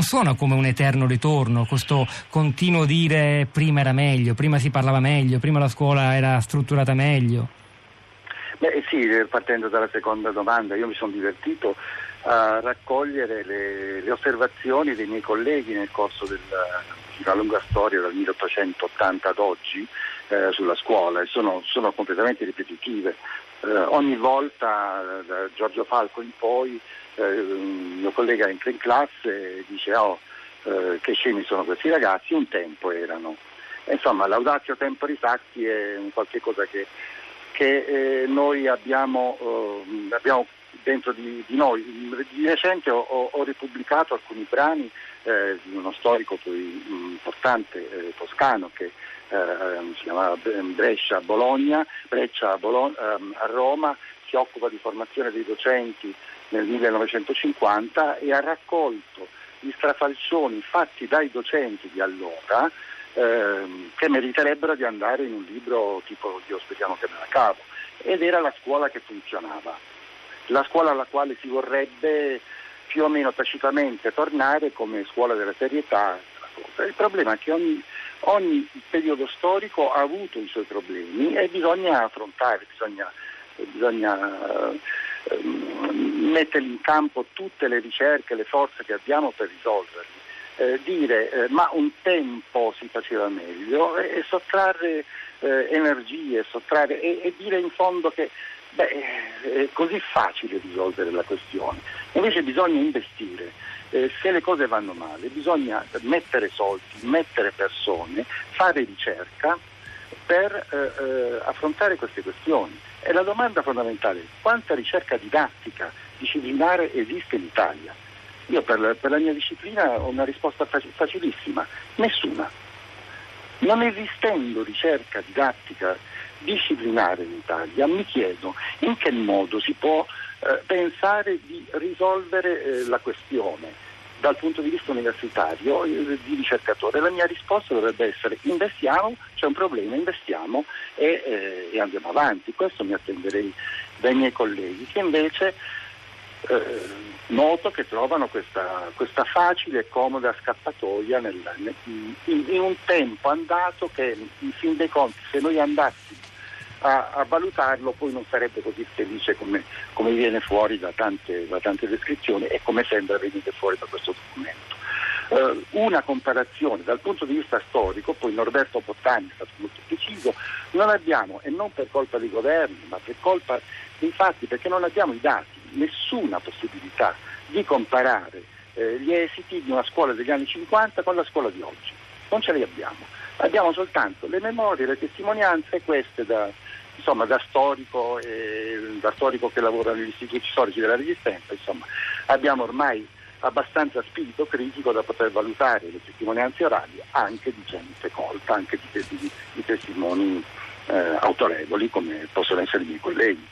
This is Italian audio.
non suona come un eterno ritorno, questo continuo dire prima era meglio, prima si parlava meglio, prima la scuola era strutturata meglio. Beh sì, partendo dalla seconda domanda, io mi sono divertito a raccogliere le, le osservazioni dei miei colleghi nel corso della, una lunga storia dal 1880 ad oggi eh, sulla scuola e sono, sono completamente ripetitive. Eh, ogni volta da Giorgio Falco in poi eh, un mio collega entra in classe e dice oh, eh, che scemi sono questi ragazzi, un tempo erano. Insomma, l'audatio temporis acti è un qualche cosa che che eh, noi abbiamo, eh, abbiamo, dentro di, di, noi. Di recente ho, ho ripubblicato alcuni brani eh, di uno storico poi importante eh, toscano che eh, si chiamava Brescia Bologna, Breccia Bologna, ehm, a Roma, si occupa di formazione dei docenti nel 1950 e ha raccolto gli strafalcioni fatti dai docenti di allora ehm, che meriterebbero di andare in un libro tipo Dio speriamo che me la cavo. Ed era la scuola che funzionava, la scuola alla quale si vorrebbe più o meno tacitamente tornare come scuola della serietà. Il problema è che ogni, ogni periodo storico ha avuto i suoi problemi e bisogna affrontare, bisogna, bisogna eh, mettere in campo tutte le ricerche, le forze che abbiamo per risolverli eh, dire eh, ma un tempo si faceva meglio e, e sottrarre eh, energie sottrarre, e, e, dire in fondo che beh, è così facile risolvere la questione. Invece bisogna investire. Eh, se le cose vanno male bisogna mettere soldi, mettere persone, fare ricerca per eh, eh, affrontare queste questioni. E la domanda fondamentale è quanta ricerca didattica disciplinare esiste in Italia? Io per, per la mia disciplina ho una risposta facilissima, nessuna. Non esistendo ricerca didattica disciplinare in Italia, mi chiedo in che modo si può eh, pensare di risolvere eh, la questione dal punto di vista universitario eh, di ricercatore. La mia risposta dovrebbe essere investiamo, c'è un problema, investiamo e, eh, e andiamo avanti. Questo mi attenderei dai miei colleghi che invece eh, noto che trovano questa, questa, facile e comoda scappatoia nel, in, in, un tempo andato che in fin dei conti se noi andassimo a, a valutarlo poi non sarebbe così felice come, come viene fuori da tante, da tante, descrizioni e come sembra venire fuori da questo documento. Uh, una comparazione dal punto di vista storico, poi Norberto Bottani è stato molto preciso, non abbiamo, e non per colpa dei governi, ma per colpa dei fatti, perché non abbiamo i dati nessuna possibilità di comparare eh, gli esiti di una scuola degli anni 50 con la scuola di oggi. Non ce li abbiamo. Abbiamo soltanto le memorie, le testimonianze, queste da, insomma, da, storico, eh, da storico che lavora negli istituti storici della Resistenza. Insomma, abbiamo ormai abbastanza spirito critico da poter valutare le testimonianze orali anche di gente colta, anche di, di, di testimoni eh, autorevoli come possono essere i miei colleghi.